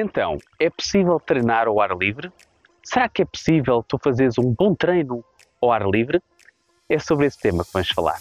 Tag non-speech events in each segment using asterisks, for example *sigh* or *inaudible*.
Então, é possível treinar ao ar livre? Será que é possível tu fazeres um bom treino ao ar livre? É sobre esse tema que vamos falar.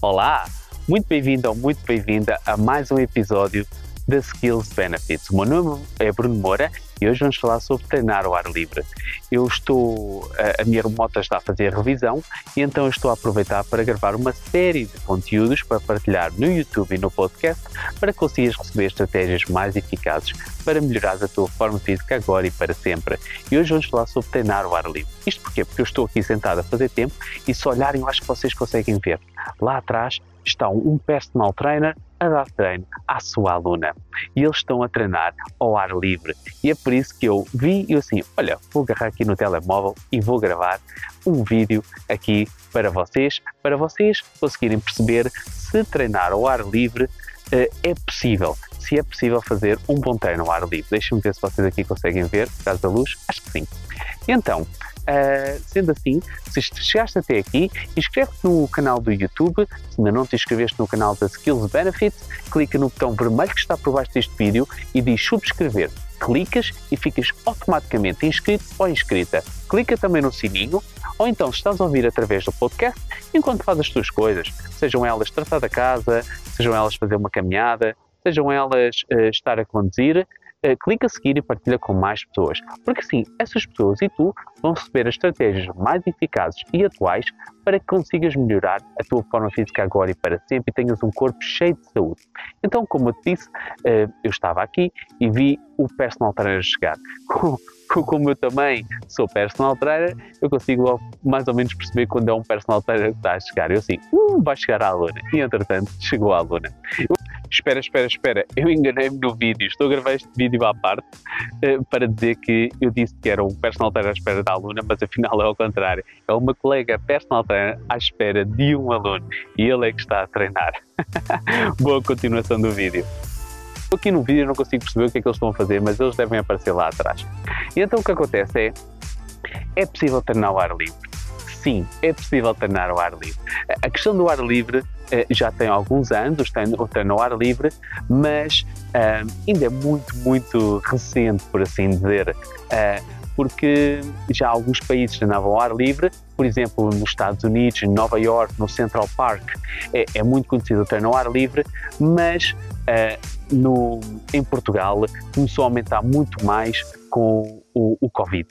Olá, muito bem-vindo ou muito bem-vinda a mais um episódio da Skills Benefits. O meu nome é Bruno Moura e hoje vamos falar sobre treinar ao ar livre. Eu estou, a minha remota está a fazer a revisão e então estou a aproveitar para gravar uma série de conteúdos para partilhar no YouTube e no podcast para que consigas receber estratégias mais eficazes para melhorar a tua forma física agora e para sempre. E hoje vamos falar sobre treinar ao ar livre. Isto porquê? Porque eu estou aqui sentado a fazer tempo e se olharem eu acho que vocês conseguem ver. Lá atrás está um personal trainer a dar treino à sua aluna. E eles estão a treinar ao ar livre. E é por isso que eu vi e assim, olha, vou agarrar aqui no telemóvel e vou gravar um vídeo aqui para vocês, para vocês conseguirem perceber se treinar ao ar livre é possível. Se é possível fazer um bom treino ao ar livre. Deixem-me ver se vocês aqui conseguem ver, por causa da luz. Acho que sim. Então, Uh, sendo assim, se chegaste até aqui, inscreve-te no canal do YouTube. Se ainda não te inscreveste no canal da Skills Benefits, clica no botão vermelho que está por baixo deste vídeo e diz subscrever. Clicas e ficas automaticamente inscrito ou inscrita. Clica também no sininho, ou então se estás a ouvir através do podcast, enquanto fazes as tuas coisas, sejam elas tratar da casa, sejam elas fazer uma caminhada, sejam elas uh, estar a conduzir, uh, clica a seguir e partilha com mais pessoas. Porque assim, essas pessoas e tu vão receber as estratégias mais eficazes e atuais para que consigas melhorar a tua forma física agora e para sempre e tenhas um corpo cheio de saúde. Então, como eu te disse, uh, eu estava aqui e vi o personal trainer chegar. *laughs* como eu também sou personal trainer, eu consigo mais ou menos perceber quando é um personal trainer que está a chegar. Eu assim, uh, vai chegar a aluna. E entretanto, chegou a aluna. Eu espera, espera, espera, eu enganei-me no vídeo, estou a gravar este vídeo à parte uh, para dizer que eu disse que era um personal trainer à espera da aluna, mas afinal é ao contrário, é uma colega personal trainer à espera de um aluno e ele é que está a treinar. *laughs* Boa continuação do vídeo. Aqui no vídeo não consigo perceber o que é que eles estão a fazer, mas eles devem aparecer lá atrás. E então o que acontece é, é possível treinar ao ar livre sim, é possível treinar ao ar livre. A questão do ar livre eh, já tem alguns anos, o treino ao ar livre, mas ainda é muito, muito recente, por assim dizer. Uh, porque já alguns países treinavam ao ar livre, por exemplo, nos Estados Unidos, em Nova York, no Central Park, é, é muito conhecido o treino ao ar livre, mas uh, no, em Portugal começou a aumentar muito mais com o, o Covid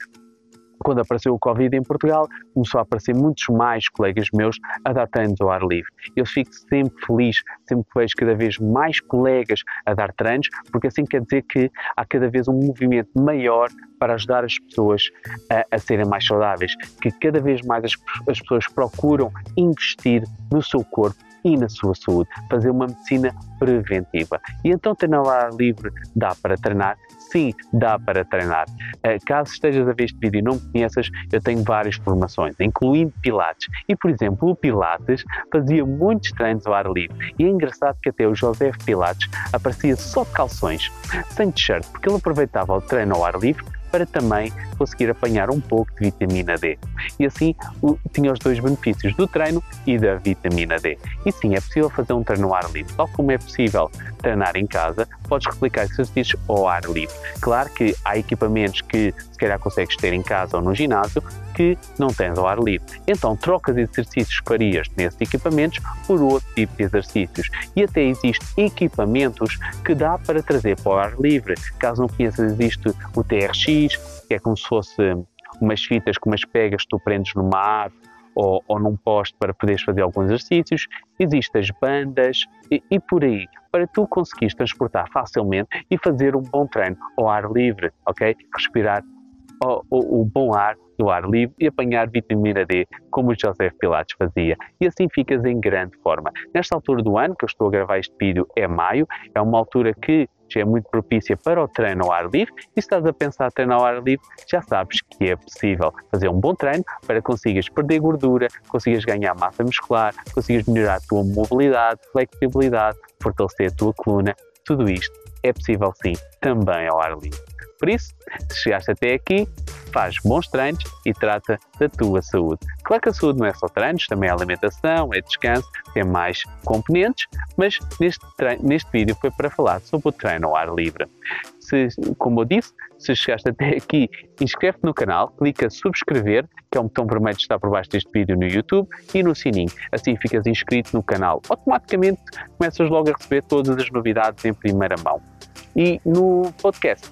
quando apareceu o Covid em Portugal, começou a aparecer muitos mais colegas meus a dar treinos ao ar livre. Eu fico sempre feliz, sempre que vejo cada vez mais colegas a dar treinos, porque assim quer dizer que há cada vez um movimento maior para ajudar as pessoas a, a serem mais saudáveis, que cada vez mais as, as pessoas procuram investir no seu corpo e na sua saúde, fazer uma medicina preventiva. E então treinar ar livre dá para treinar sim, dá para treinar. Uh, caso estejas a ver este vídeo e não me conheças, eu tenho várias formações, incluindo Pilates. E, por exemplo, o Pilates fazia muitos treinos ao ar livre. E é engraçado que até o José Pilates aparecia só de calções, sem t-shirt, porque ele aproveitava o treino ao ar livre para também conseguir apanhar um pouco de vitamina D. E assim tinha os dois benefícios do treino e da vitamina D. E sim, é possível fazer um treino ao ar livre, tal como é possível treinar em casa, podes replicar exercícios ao ar livre. Claro que há equipamentos que se calhar consegues ter em casa ou no ginásio que não tens ao ar livre. Então trocas exercícios que farias nesses equipamentos por outro tipo de exercícios. E até existem equipamentos que dá para trazer para o ar livre. Caso não conheças, existe o TRX, que é como se fosse umas fitas com umas pegas que tu prendes numa árvore ou, ou num poste para poderes fazer alguns exercícios. Existem as bandas e, e por aí para tu conseguires transportar facilmente e fazer um bom treino ao ar livre, ok? Respirar o, o, o bom ar do ar livre e apanhar vitamina D, como o José Pilates fazia. E assim ficas em grande forma. Nesta altura do ano, que eu estou a gravar este vídeo, é maio, é uma altura que já é muito propícia para o treino ao ar livre e se estás a pensar treinar ao ar livre, já sabes que é possível fazer um bom treino para que consigas perder gordura, consigas ganhar massa muscular, consigas melhorar a tua mobilidade, flexibilidade, fortalecer a tua coluna, tudo isto é possível sim, também ao ar livre. Por isso, se chegaste até aqui, faz bons treinos e trata da tua saúde. Claro que a saúde não é só treinos, também é alimentação, é descanso, tem mais componentes, mas neste, treino, neste vídeo foi para falar sobre o treino ao ar livre. Se, como eu disse, se chegaste até aqui, inscreve-te no canal, clica subscrever, que é um botão vermelho que está por baixo deste vídeo no YouTube, e no sininho. Assim ficas inscrito no canal. Automaticamente começas logo a receber todas as novidades em primeira mão. E no podcast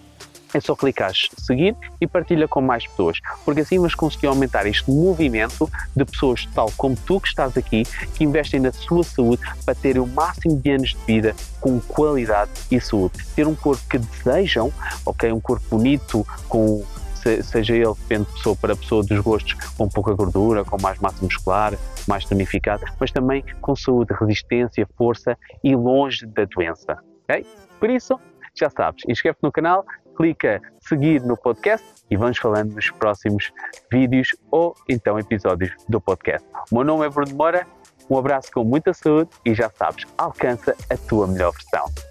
é só clicar seguir e partilha com mais pessoas, porque assim vais conseguir aumentar este movimento de pessoas tal como tu que estás aqui, que investem na sua saúde para terem o máximo de anos de vida com qualidade e saúde. Ter um corpo que desejam, ok? Um corpo bonito, com seja ele, depende de pessoa para pessoa, dos gostos com pouca gordura, com mais massa muscular, mais tonificada, mas também com saúde, resistência, força e longe da doença. ok? Por isso, já sabes, inscreve-te no canal, clica seguir no podcast e vamos falando nos próximos vídeos ou então episódios do podcast. O meu nome é Bruno Moura, um abraço com muita saúde e já sabes, alcança a tua melhor versão.